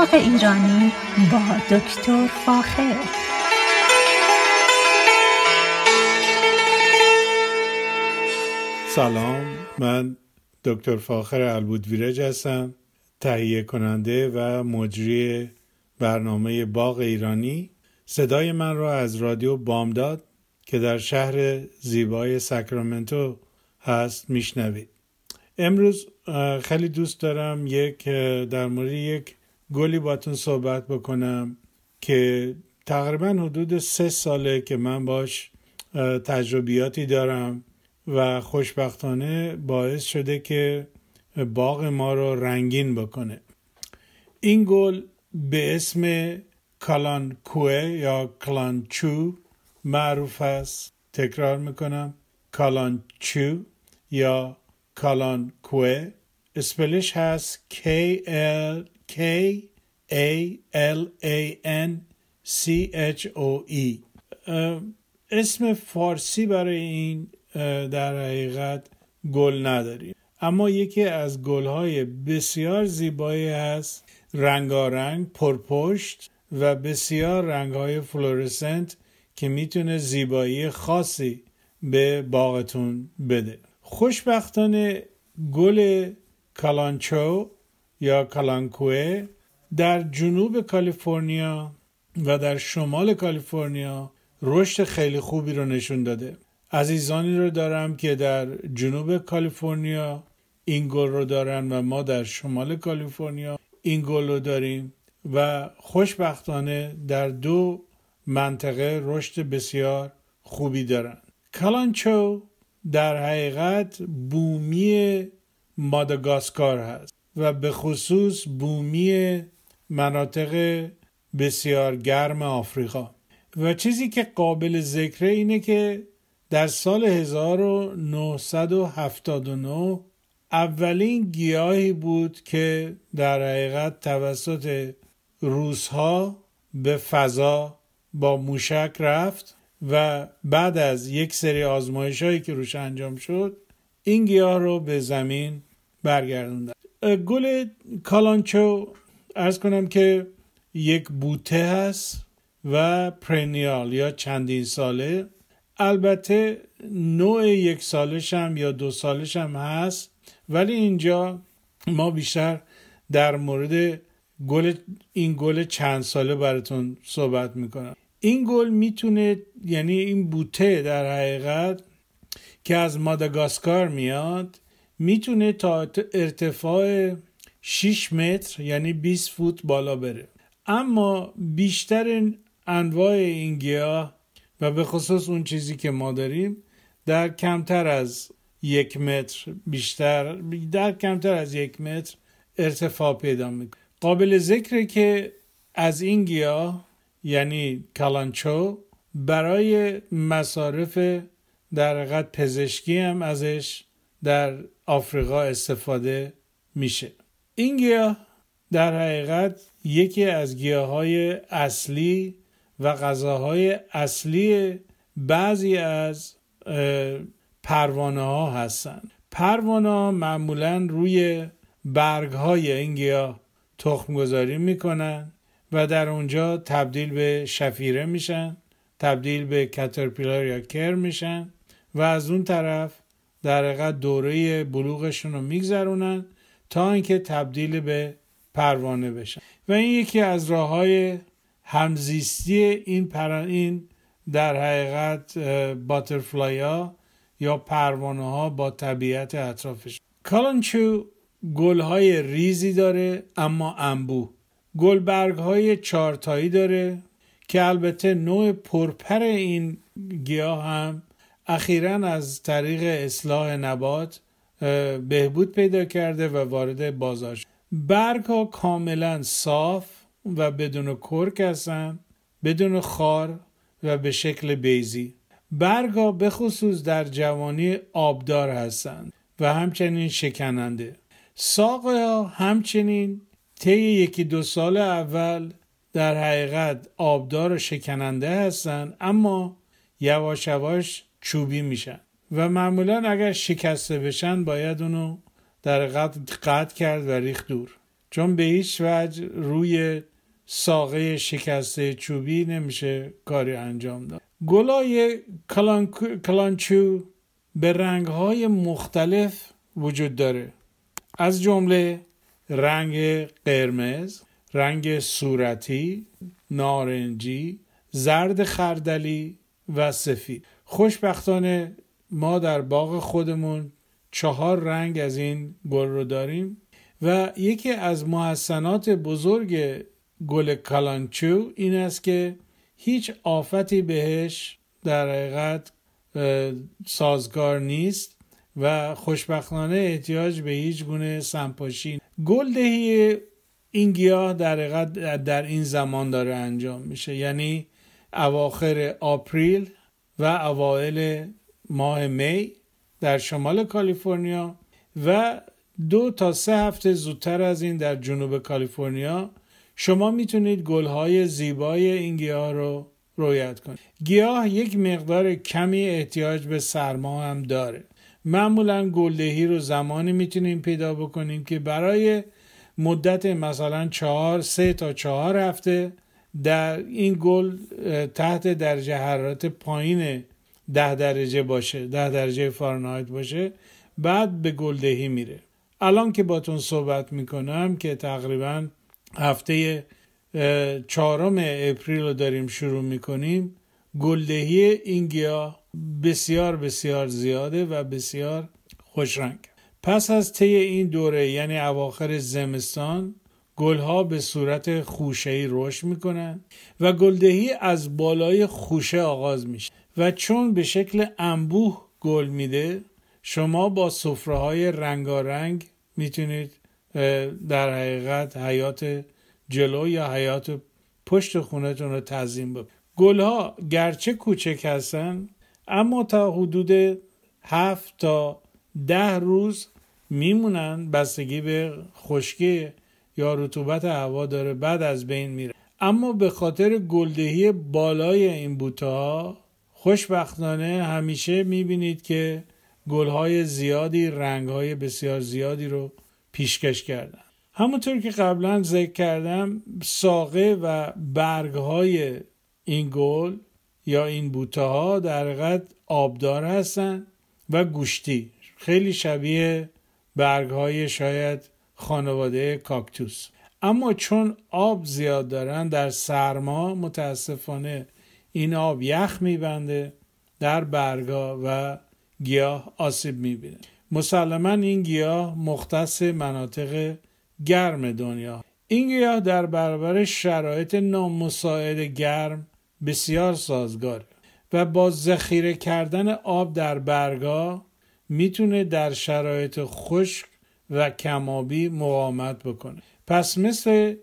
باغ ایرانی با دکتر فاخر. سلام من دکتر فاخر البودویرج هستم تهیه کننده و مجری برنامه باغ ایرانی. صدای من را از رادیو بامداد که در شهر زیبای ساکرامنتو هست میشنوید. امروز خیلی دوست دارم یک در مورد یک گلی باتون صحبت بکنم که تقریبا حدود سه ساله که من باش تجربیاتی دارم و خوشبختانه باعث شده که باغ ما رو رنگین بکنه. این گل به اسم کالانکوه یا کلانچو معروف است. تکرار می‌کنم. کالانچو یا کالانکوه اسپلش هست K L K A L A N C H O E. اسم فارسی برای این در حقیقت گل نداریم اما یکی از گلهای بسیار زیبایی هست رنگارنگ پرپشت و بسیار رنگهای فلورسنت که می‌تونه زیبایی خاصی به باغتون بده. خوشبختانه گل کالانچو یا کالانکوه در جنوب کالیفرنیا و در شمال کالیفرنیا رشد خیلی خوبی رو نشون داده. عزیزانی رو دارم که در جنوب کالیفرنیا این گل رو دارن و ما در شمال کالیفرنیا این گل رو داریم و خوشبختانه در دو منطقه رشد بسیار خوبی دارن. کالانچو در حقیقت بومی ماداگاسکار هست. و به خصوص بومی مناطق بسیار گرم آفریقا. و چیزی که قابل ذکره اینه که در سال 1979 اولین گیاهی بود که در حقیقت توسط روسها به فضا با موشک رفت و بعد از یک سری آزمایش هایی که روش انجام شد این گیاه رو به زمین برگردوندن. گل کالانچو ارز کنم که یک بوته هست و پرنیال یا چندین ساله. البته نوع یک سالش هم یا دو سالش هم هست ولی اینجا ما بیشتر در مورد گل این گل چند ساله براتون صحبت می‌کنم. این گل می‌تونه یعنی این بوته در حقیقت که از ماداگاسکار میاد می‌تونه تا ارتفاع 6 متر یعنی 20 فوت بالا بره. اما بیشتر انواع این گیاه و به خصوص اون چیزی که ما داریم در کمتر از یک متر بیشتر در کمتر از یک متر ارتفاع پیدا می‌کنه. قابل ذکره که از این گیاه یعنی کالانچو برای مصارف در پزشکی هم ازش در آفریقا استفاده میشه. این گیاه در حقیقت یکی از گیاه های اصلی و غذاهای اصلی بعضی از پروانه ها هستند. پروانه ها معمولا روی برگ های این گیاه تخم گذاری می‌کنن و در اونجا تبدیل به شفیره میشن تبدیل به کترپیلار یا کر میشن و از اون طرف در حقیقت دوره بلوغشون رو میگذرونن تا اینکه تبدیل به پروانه بشن. و این یکی از راه های همزیستی این پر این در حقیقت باترفلای ها یا پروانه ها با طبیعت اطرافش. کالانچو گل های ریزی داره اما انبوه. گلبرگ های چارتایی داره که البته نوع پرپر این گیاه هم اخیرا از طریق اصلاح نبات بهبود پیدا کرده و وارد بازار شد. برگ ها کاملا صاف و بدون کرک هستند بدون خار و به شکل بیزی. برگ ها به خصوص در جوانی آبدار هستند و همچنین شکننده. ساق ها همچنین طی یکی دو سال اول در حقیقت آبدار و شکننده هستند اما یواش یواش چوبی میشن. و معمولا اگر شکسته بشن باید اونو در قطع قطع کرد و ریخت دور. چون به هیچ وجه روی ساقه شکسته چوبی نمیشه کاری انجام داد. گلای کلانچو به رنگهای مختلف وجود داره. از جمله رنگ قرمز رنگ صورتی نارنجی زرد خردلی و سفید. خوشبختانه ما در باغ خودمون چهار رنگ از این گل رو داریم و یکی از محسنات بزرگ گل کلانچو این است که هیچ آفتی بهش در حقیقت سازگار نیست و خوشبختانه احتیاج به هیچ گونه سمپاشی گلدهی این گیاه در در این زمان داره انجام میشه. یعنی اواخر آپریل و اوایل ماه می در شمال کالیفرنیا و دو تا سه هفته زودتر از این در جنوب کالیفرنیا. شما می‌تونید گلهای زیبای این گیاه رو رویت کنید. گیاه یک مقدار کمی احتیاج به سرما هم داره. معمولا گلدهی رو زمانی می‌تونیم پیدا بکنیم که برای مدت مثلا چهار سه تا چهار هفته در این گل تحت درجه حرارت پایین ده درجه باشه ده درجه فارنهایت باشه بعد به گلدهی میره. الان که باتون صحبت می‌کنم که تقریبا هفته چهارم اپریل رو داریم شروع می‌کنیم گلدهی این گیاه بسیار بسیار زیاده و بسیار خوشرنگ. پس از طی این دوره یعنی اواخر زمستان گلها به صورت خوشهی رشد می‌کنن و گلدهی از بالای خوشه آغاز میشه و چون به شکل انبوه گل میده شما با صفره های رنگارنگ می‌تونید در حقیقت حیات جلو یا حیات پشت خونتون رو تزیین بکنید. گلها گرچه کوچک هستن اما تا حدود هفت تا ده روز میمونن بستگی به خشکی یا رطوبت هوا داره بعد از بین میره. اما به خاطر گلدهی بالای این بوته ها خوشبختانه همیشه می‌بینید که گلهای زیادی رنگهای بسیار زیادی رو پیشکش کردن. همونطور که قبلا ذکر کردم ساقه و برگهای این گل یا این بوته ها در حقیقت آبدار هستن و گوشتی. خیلی شبیه برگ های شاید خانواده کاکتوس. اما چون آب زیاد دارن در سرما متاسفانه این آب یخ میبنده در برگا و گیاه آسیب می‌بینه. مسلما این گیاه مختص مناطق گرم دنیا. این گیاه در برابر شرایط نامساعد گرم بسیار سازگاره و با ذخیره کردن آب در برگا می‌تونه در شرایط خشک و کمابی مقاومت بکنه. پس مثل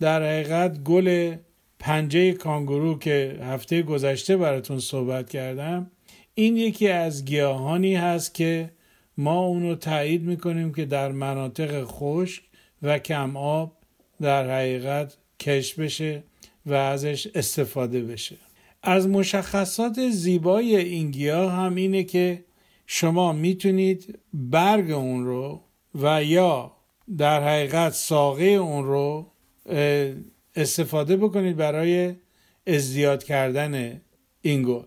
در حقیقت گل پنجه کانگورو که هفته گذشته براتون صحبت کردم این یکی از گیاهانی هست که ما اونو تایید می‌کنیم که در مناطق خشک و کم آب در حقیقت کش بشه و ازش استفاده بشه. از مشخصات زیبای این گیاه هم اینه که شما می‌تونید برگ اون رو و یا در حقیقت ساقه اون رو استفاده بکنید برای ازدیاد کردن این گل.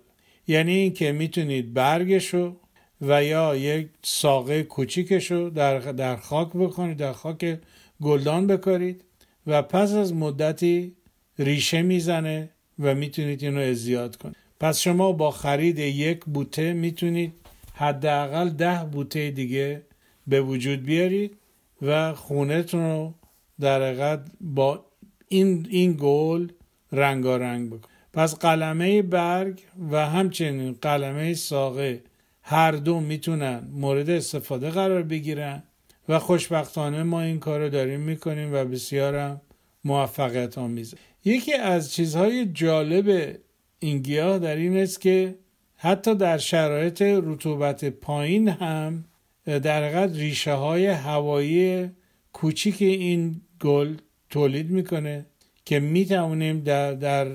یعنی اینکه می‌تونید برگش رو و یا یک ساقه کوچیکش رو در, در خاک بکنید در خاک گلدان بکارید و پس از مدتی ریشه می‌زنه و می‌تونید اینو ازدیاد کنید. پس شما با خرید یک بوته می‌تونید حداقل ده بوته دیگه به وجود بیارید و خونتون رو در حقیقت با این, این گل رنگارنگ بکن. پس قلمه برگ و همچنین قلمه ساقه هر دو می‌تونن مورد استفاده قرار بگیرن و خوشبختانه ما این کار رو داریم می‌کنیم و بسیارم موفقیت آمیزه. یکی از چیزهای جالب این گیاه در این است که حتی در شرایط رطوبت پایین هم در حقیقت ریشه های هوایی کوچیک این گل تولید می‌کنه که می‌توانیم در, در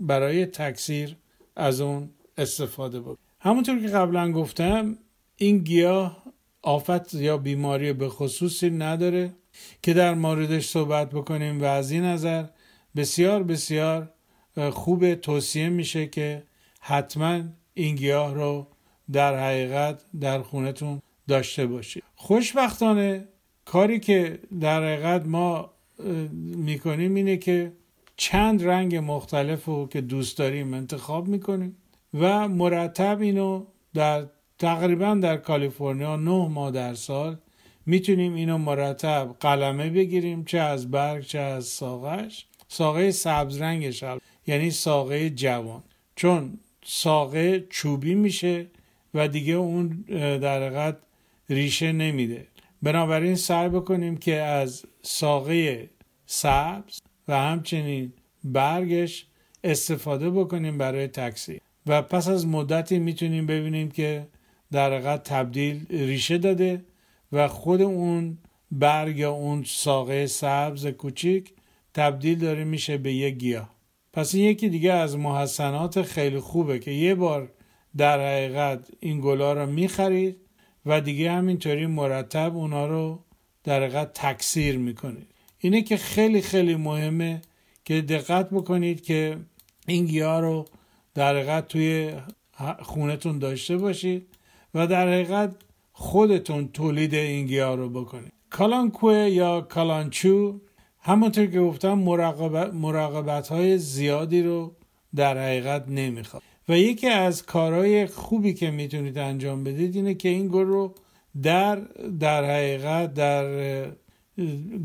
برای تکثیر از اون استفاده بکنیم. همونطور که قبلا گفتم این گیاه آفت یا بیماری به خصوصی نداره که در موردش صحبت بکنیم و از این نظر بسیار بسیار خوب توصیه میشه که حتما این گیاه رو در حقیقت در خونتون داشته باشید خوشبختانه کاری که در حقیقت ما می‌کنیم اینه که چند رنگ مختلف رو که دوست داریم انتخاب می‌کنیم و مرتب اینو در تقریبا در کالیفرنیا نه ماه در سال می‌تونیم اینو مرتب قلمه بگیریم چه از برگ چه از ساقش ساقه سبز رنگش یعنی ساقه جوان. چون ساقه چوبی میشه و دیگه اون در حقیقت ریشه نمیده. بنابراین سعی بکنیم که از ساقه سبز و همچنین برگش استفاده بکنیم برای تکثیر. و پس از مدتی می‌تونیم ببینیم که در حقیقت تبدیل ریشه داده و خود اون برگ یا اون ساقه سبز کوچیک تبدیل داره میشه به یک گیاه. پس این یکی دیگه از محسنات خیلی خوبه که یه بار در حقیقت این گلا رو می‌خرید و دیگه همینطوری مرتب اونا رو در تکثیر می‌کنید. اینه که خیلی خیلی مهمه که دقت بکنید که این گیاه رو در توی خونتون داشته باشید و در حقیقت خودتون تولید این گیاه رو بکنید. کالانکوه یا کالانچو همونطور که گفتم مراقبت, مراقبت های زیادی رو در حقیقت نمی‌خواد. و یکی از کارهای خوبی که می‌تونید انجام بدید اینه که این گل رو در در حقیقت در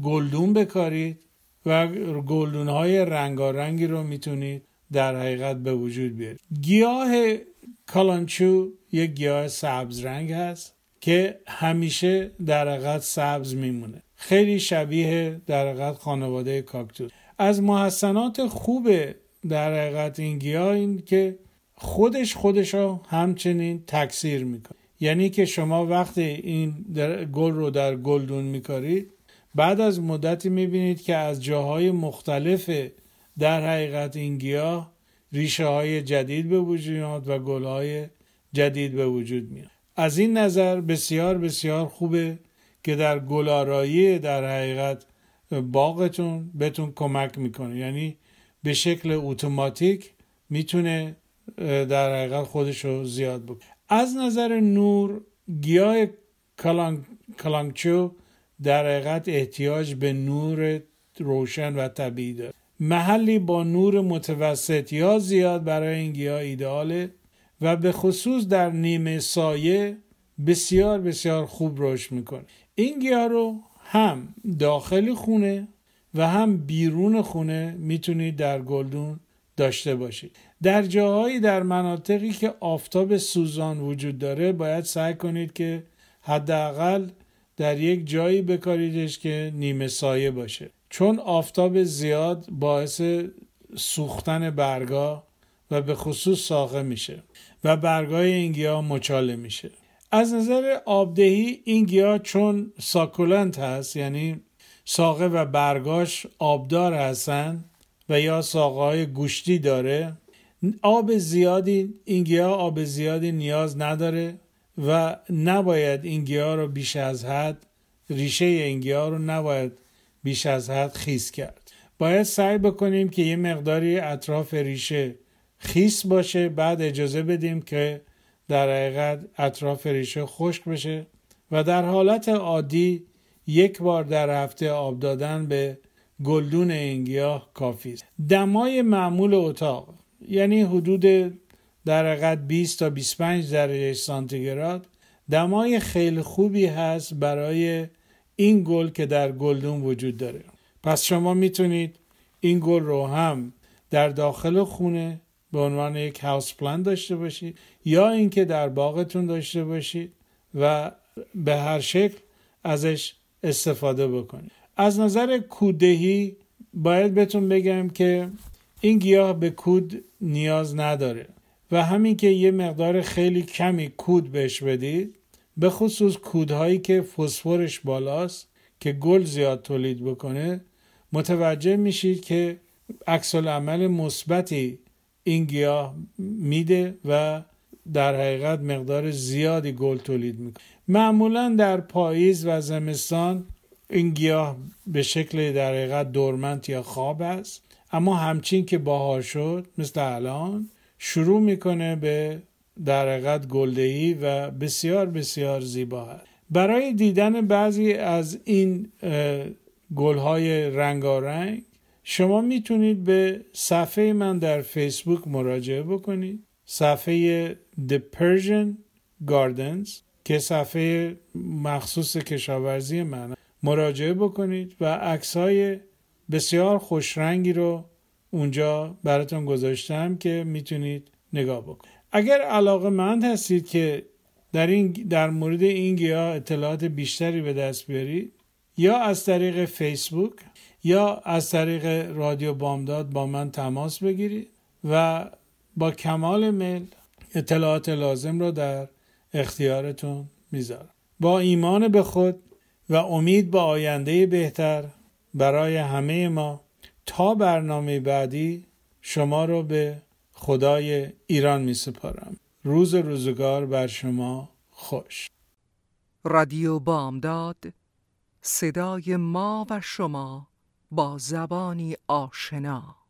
گلدون بکارید و گلدون های رنگارنگی رو می‌تونید در حقیقت به وجود بیارید. گیاه کالانچو یک گیاه سبز رنگ هست که همیشه در حقیقت سبز میمونه. خیلی شبیه در حقیقت خانواده کاکتوس. از محسنات خوب در حقیقت این گیاه این که خودش خودش رو همچنین تکثیر می‌کنه. یعنی که شما وقتی این گل رو در گلدون میکارید بعد از مدتی می‌بینید که از جاهای مختلف در حقیقت این گیاه ریشه های جدید به وجود میاد و گل های جدید به وجود میاد از این نظر بسیار بسیار خوبه که در گلارایی در حقیقت باغتون بهتون کمک می‌کنه. یعنی به شکل اتوماتیک می‌تونه در حقیقت خودش رو زیاد بکنه از نظر نور گیاه کلانگ، کلانگچو در حقیقت احتیاج به نور روشن و طبیعی داره. محلی با نور متوسط یا زیاد برای این گیاه ایداله و به خصوص در نیمه سایه بسیار بسیار خوب رشد می‌کنه. این گیاه رو هم داخل خونه و هم بیرون خونه می‌تونید در گلدون داشته باشید. در جاهایی در مناطقی که آفتاب سوزان وجود داره باید سعی کنید که حداقل در یک جایی بکاریدش که نیمه سایه باشه. چون آفتاب زیاد باعث سوختن برگا و به خصوص ساقه میشه و برگای این گیاه مچاله میشه. از نظر آبدهی این گیاه چون ساکولنت هست یعنی ساقه و برگاش آبدار هستن و یا ساقه های گوشتی داره آب زیادی این گیاه آب زیادی نیاز نداره و نباید این گیاه رو بیش از حد ریشه این گیاه رو نباید بیش از حد خیس کرد. باید سعی بکنیم که یه مقداری اطراف ریشه خیس باشه بعد اجازه بدیم که در حقیقت اطراف ریشه خشک بشه و در حالت عادی یک بار در هفته آب دادن به گلدون این گیاه کافی است. دمای معمول اتاق. یعنی حدود در حقیقت 20 تا 25 درجه سانتیگراد. دمای خیلی خوبی هست برای این گل که در گلدون وجود داره. پس شما می‌تونید این گل رو هم در داخل خونه به عنوان یک هاوس پلان داشته باشید یا اینکه در باغتون داشته باشید و به هر شکل ازش استفاده بکنید. از نظر کودهی باید بهتون بگم که این گیاه به کود نیاز نداره و همین که یه مقدار خیلی کمی کود بهش بدید به خصوص کودهایی که فسفرش بالاست که گل زیاد تولید بکنه متوجه میشید که عکس عمل مثبتی این گیاه میده و در حقیقت مقدار زیادی گل تولید می‌کنه. معمولا در پاییز و زمستان این گیاه به شکل در حقیقت دورمنت یا خواب است. اما همچین که باها شد مثل الان شروع می‌کنه به در حقیقت گلدهی و بسیار بسیار زیبا هست برای دیدن بعضی از این گلهای رنگارنگ شما می‌تونید به صفحه من در فیسبوک مراجعه بکنید. صفحه The Persian Gardens که صفحه مخصوص کشاورزی من مراجعه بکنید و عکسهای بسیار خوشرنگی رو اونجا براتون گذاشتم که می‌تونید نگاه بکنید. اگر علاقه مند هستید که در, این در مورد این گیاه اطلاعات بیشتری به دست بیارید یا از طریق فیسبوک یا از طریق رادیو بامداد با من تماس بگیرید و با کمال میل اطلاعات لازم را در اختیارتون می‌ذارم. با ایمان به خود و امید به آینده بهتر برای همه ما. تا برنامه بعدی شما رو به خدای ایران می سپارم. روز روزگار بر شما خوش. رادیو بامداد صدای ما و شما با زبانی آشنا.